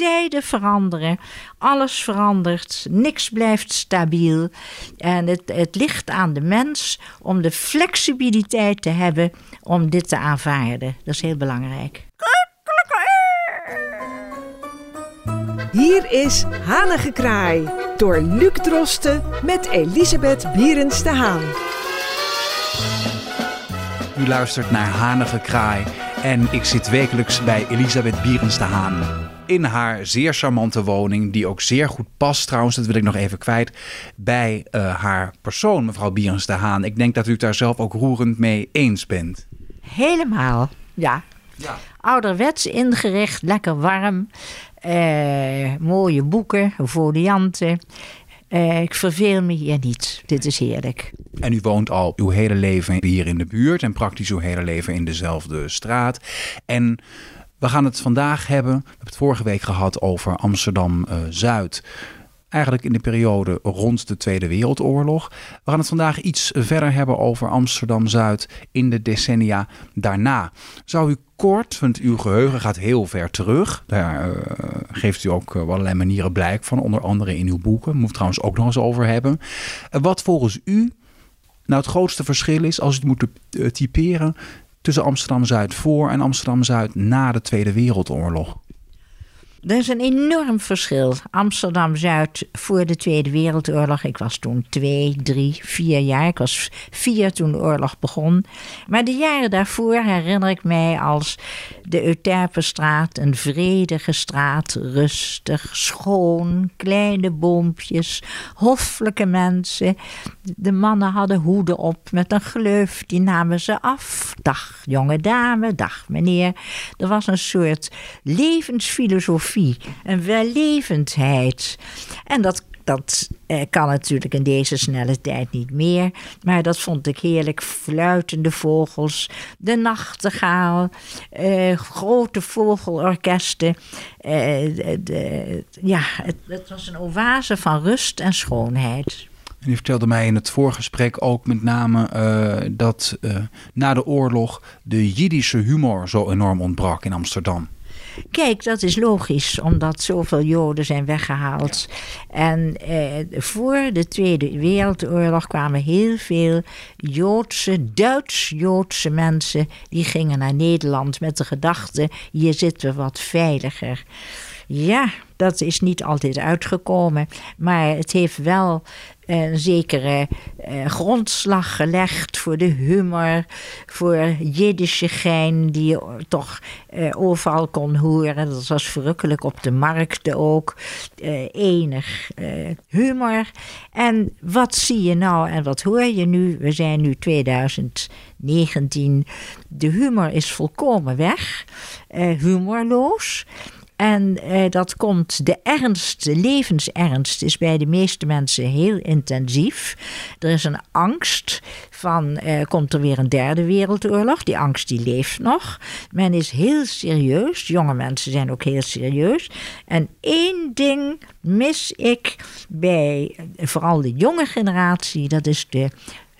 tijden veranderen. Alles verandert. Niks blijft stabiel. En het, het ligt aan de mens om de flexibiliteit te hebben om dit te aanvaarden. Dat is heel belangrijk. Hier is Hanengekraai door Luc Drosten met Elisabeth Bierens de Haan. U luistert naar Hanige Kraai en ik zit wekelijks bij Elisabeth Bierens de Haan. In haar zeer charmante woning, die ook zeer goed past trouwens, dat wil ik nog even kwijt, bij uh, haar persoon, mevrouw Bierens de Haan. Ik denk dat u het daar zelf ook roerend mee eens bent. Helemaal, ja. ja. Ouderwets ingericht, lekker warm. Uh, mooie boeken, folianten. Uh, ik verveel me hier niet. Dit is heerlijk. En u woont al uw hele leven hier in de buurt en praktisch uw hele leven in dezelfde straat. En we gaan het vandaag hebben, we hebben het vorige week gehad over Amsterdam uh, Zuid eigenlijk in de periode rond de Tweede Wereldoorlog. We gaan het vandaag iets verder hebben over Amsterdam-Zuid in de decennia daarna. Zou u kort, want uw geheugen gaat heel ver terug. Daar uh, geeft u ook uh, allerlei manieren blijk van, onder andere in uw boeken. Moet trouwens ook nog eens over hebben. Wat volgens u nou het grootste verschil is, als u het moet typeren, tussen Amsterdam-Zuid voor en Amsterdam-Zuid na de Tweede Wereldoorlog? Er is een enorm verschil. Amsterdam-Zuid voor de Tweede Wereldoorlog. Ik was toen twee, drie, vier jaar. Ik was vier toen de oorlog begon. Maar de jaren daarvoor herinner ik mij als de Euterpenstraat. Een vredige straat, rustig, schoon, kleine boompjes, hoffelijke mensen. De mannen hadden hoeden op met een gleuf, die namen ze af. Dag jonge dame, dag meneer. Er was een soort levensfilosofie een wellevendheid. En dat dat eh, kan natuurlijk in deze snelle tijd niet meer. Maar dat vond ik heerlijk. Fluitende vogels, de nachtegaal, eh, grote vogelorkesten. Eh, de, ja, het, het, was een oase van rust en schoonheid. En u vertelde mij in het voorgesprek ook met name uh, dat uh, na de oorlog de Jiddische humor zo enorm ontbrak in Amsterdam. Kijk, dat is logisch, omdat zoveel Joden zijn weggehaald. En eh, voor de Tweede Wereldoorlog kwamen heel veel Joodse, Duits-Joodse mensen. die gingen naar Nederland met de gedachte: hier zitten we wat veiliger. Ja, dat is niet altijd uitgekomen. Maar het heeft wel een zekere eh, grondslag gelegd voor de humor, voor Jiddische die je toch eh, overal kon horen. Dat was verrukkelijk op de markten ook. Eh, enig eh, humor. En wat zie je nou en wat hoor je nu? We zijn nu 2019. De humor is volkomen weg, eh, humorloos. En eh, dat komt, de ernst, de levensernst is bij de meeste mensen heel intensief. Er is een angst van, eh, komt er weer een derde wereldoorlog? Die angst die leeft nog. Men is heel serieus, jonge mensen zijn ook heel serieus. En één ding mis ik bij vooral de jonge generatie, dat is de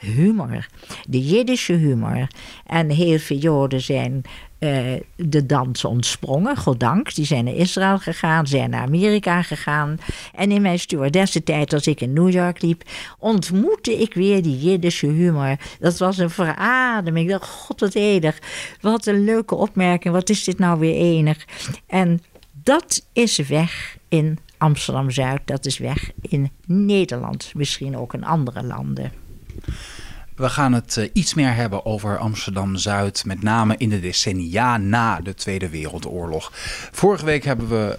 humor. De Jiddische humor. En heel veel Joden zijn uh, de dans ontsprongen, goddank. Die zijn naar Israël gegaan, zijn naar Amerika gegaan. En in mijn stewardessentijd, als ik in New York liep, ontmoette ik weer die Jiddische humor. Dat was een verademing. Ik dacht, god wat enig. Wat een leuke opmerking. Wat is dit nou weer enig. En dat is weg in Amsterdam-Zuid. Dat is weg in Nederland. Misschien ook in andere landen. We gaan het uh, iets meer hebben over Amsterdam-Zuid, met name in de decennia na de Tweede Wereldoorlog. Vorige week hebben we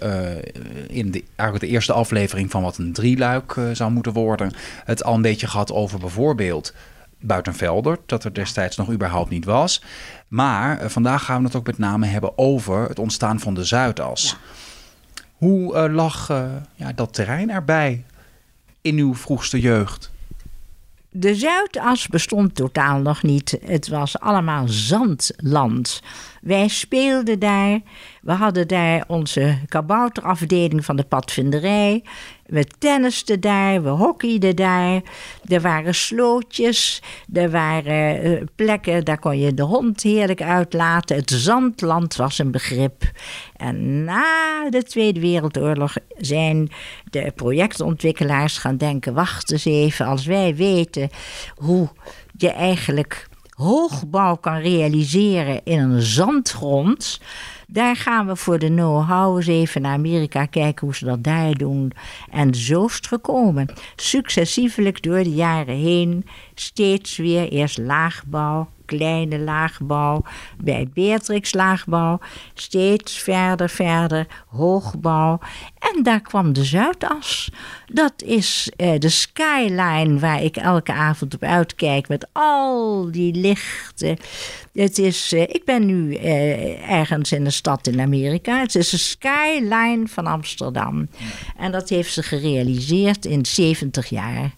uh, in de, eigenlijk de eerste aflevering van wat een drieluik uh, zou moeten worden, het al een beetje gehad over bijvoorbeeld Buitenvelder, dat er destijds nog überhaupt niet was. Maar vandaag gaan we het ook met name hebben over het ontstaan van de Zuidas. Ja. Hoe lag ja, dat terrein erbij in uw vroegste jeugd? De Zuidas bestond totaal nog niet. Het was allemaal zandland. Wij speelden daar. We hadden daar onze kabouterafdeling van de padvinderij. We tennisten daar, we hockeyden daar. Er waren slootjes, er waren eh, plekken, daar kon je de hond heerlijk uitlaten. Het zandland was een begrip. En na de Tweede Wereldoorlog zijn de projectontwikkelaars gaan denken: wacht eens even, als wij weten hoe je eigenlijk hoogbouw kan realiseren in een zandgrond. Daar gaan we voor de know-how eens even naar Amerika kijken hoe ze dat daar doen. En zo is het gekomen. Successievelijk door de jaren heen steeds weer eerst laagbouw, kleine laagbouw, bij Beatrix laagbouw, steeds verder, verder, hoogbouw. En daar kwam de Zuidas. Dat is eh, de skyline waar ik elke avond op uitkijk met al die lichten. Het is, eh, ik ben nu eh, ergens in een stad in Amerika. Het is de skyline van Amsterdam. En dat heeft ze gerealiseerd in 70 jaar.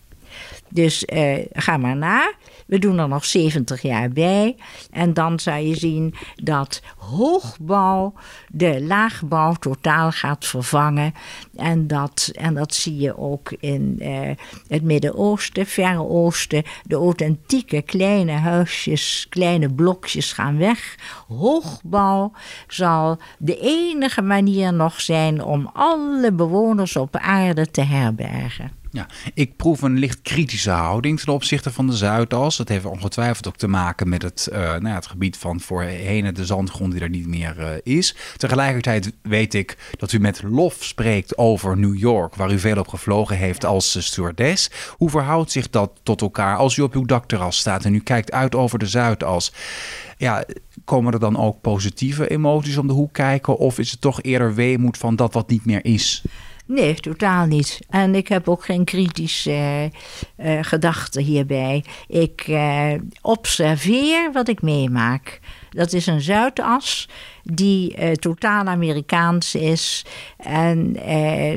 Dus uh, ga maar na. We doen er nog 70 jaar bij. En dan zou je zien dat hoogbouw de laagbouw totaal gaat vervangen. En dat, en dat zie je ook in uh, het Midden-Oosten, Verre Oosten. De authentieke kleine huisjes, kleine blokjes gaan weg. Hoogbouw zal de enige manier nog zijn om alle bewoners op aarde te herbergen. Ja, ik proef een licht kritische houding ten opzichte van de Zuidas. Dat heeft ongetwijfeld ook te maken met het, uh, nou ja, het gebied van voorheen de zandgrond die er niet meer uh, is. Tegelijkertijd weet ik dat u met lof spreekt over New York, waar u veel op gevlogen heeft als stewardess. Hoe verhoudt zich dat tot elkaar als u op uw dakterras staat en u kijkt uit over de Zuidas? Ja, komen er dan ook positieve emoties om de hoek kijken? Of is het toch eerder weemoed van dat wat niet meer is? Nee, totaal niet. En ik heb ook geen kritische uh, uh, gedachten hierbij. Ik uh, observeer wat ik meemaak. Dat is een Zuidas die uh, totaal Amerikaans is. En uh,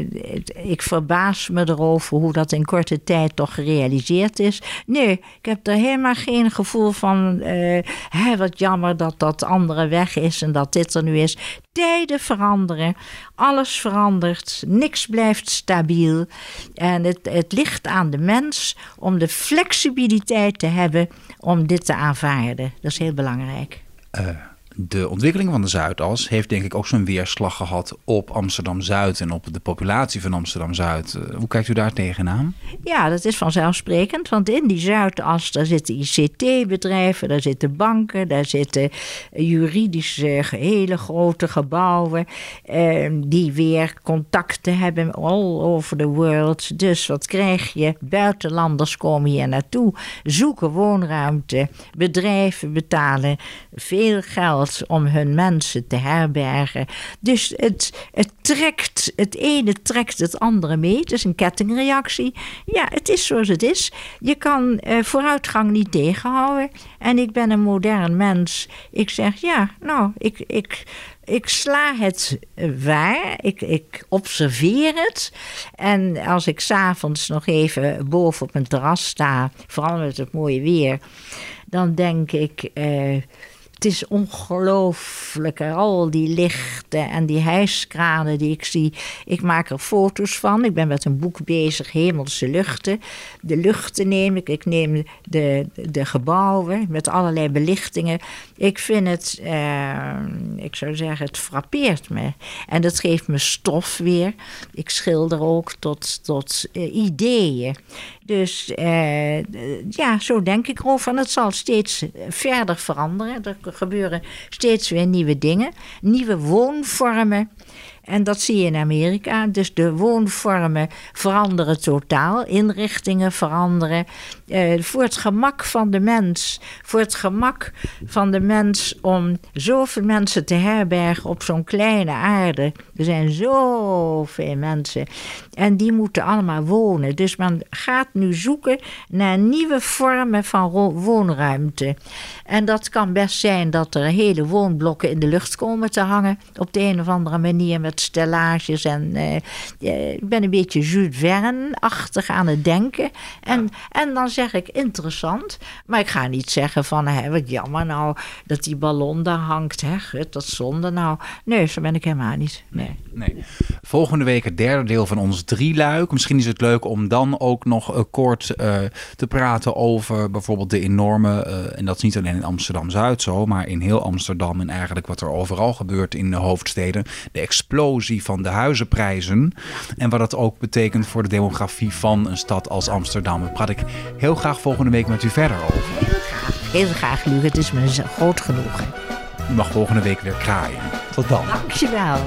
ik verbaas me erover hoe dat in korte tijd toch gerealiseerd is. Nee, ik heb er helemaal geen gevoel van. Uh, hè, wat jammer dat dat andere weg is en dat dit er nu is. Tijden veranderen, alles verandert, niks blijft stabiel. En het, het ligt aan de mens om de flexibiliteit te hebben om dit te aanvaarden. Dat is heel belangrijk. Uh, de ontwikkeling van de Zuidas heeft denk ik ook zo'n weerslag gehad op Amsterdam-Zuid en op de populatie van Amsterdam-Zuid. Uh, hoe kijkt u daar tegenaan? Ja, dat is vanzelfsprekend, want in die Zuidas daar zitten ICT-bedrijven, daar zitten banken, daar zitten juridische hele grote gebouwen uh, die weer contacten hebben all over the world. Dus wat krijg je? Buitenlanders komen hier naartoe, zoeken woonruimte, bedrijven betalen veel geld om hun mensen te herbergen. Dus het, het trekt, het ene trekt het andere mee. Het is een kettingreactie. Ja, het is zoals het is. Je kan uh, vooruitgang niet tegenhouden. En ik ben een modern mens. Ik zeg ja, nou, ik, ik, ik sla het waar. Ik, ik observeer het. En als ik s'avonds nog even boven op een terras sta, vooral met het mooie weer, dan denk ik. Uh, het is ongelooflijk. Al die lichten en die hijskranen die ik zie. Ik maak er foto's van. Ik ben met een boek bezig, Hemelse Luchten. De luchten neem ik. Ik neem de, de gebouwen met allerlei belichtingen. Ik vind het, uh, ik zou zeggen, het frappeert me. En dat geeft me stof weer. Ik schilder ook tot, tot uh, ideeën. Dus uh, ja, zo denk ik erover. En het zal steeds verder veranderen. Er gebeuren steeds weer nieuwe dingen, nieuwe woonvormen. En dat zie je in Amerika. Dus de woonvormen veranderen totaal, inrichtingen veranderen. Uh, voor het gemak van de mens, voor het gemak van de mens om zoveel mensen te herbergen op zo'n kleine aarde. Er zijn zoveel mensen en die moeten allemaal wonen. Dus men gaat nu zoeken naar nieuwe vormen van woonruimte. En dat kan best zijn dat er hele woonblokken in de lucht komen te hangen op de een of andere manier met woordstellages. En eh, eh, ik ben een beetje Jules Verne-achtig aan het denken. En, en dan zeg ik interessant. Maar ik ga niet zeggen van, hè, wat jammer nou dat die ballon daar hangt. Hè, gut, dat zonde nou. Nee, zo ben ik helemaal niet. Nee. Nee. Volgende week het derde deel van ons drieluik. Misschien is het leuk om dan ook nog uh, kort te praten over bijvoorbeeld de enorme, en dat is niet alleen in Amsterdam-Zuid zo, maar in heel Amsterdam en eigenlijk wat er overal gebeurt in de hoofdsteden. De explosie van de huizenprijzen en wat dat ook betekent voor de demografie van een stad als Amsterdam. Daar praat ik heel graag volgende week met u verder over. Heel graag, heel graag, Luc. Het is me een groot genoegen. U mag volgende week weer kraaien. Tot dan. Dankjewel.